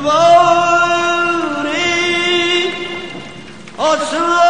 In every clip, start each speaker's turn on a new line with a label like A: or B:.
A: glory, oh, glory.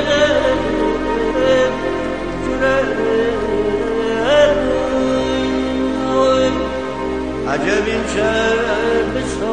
A: عجب شب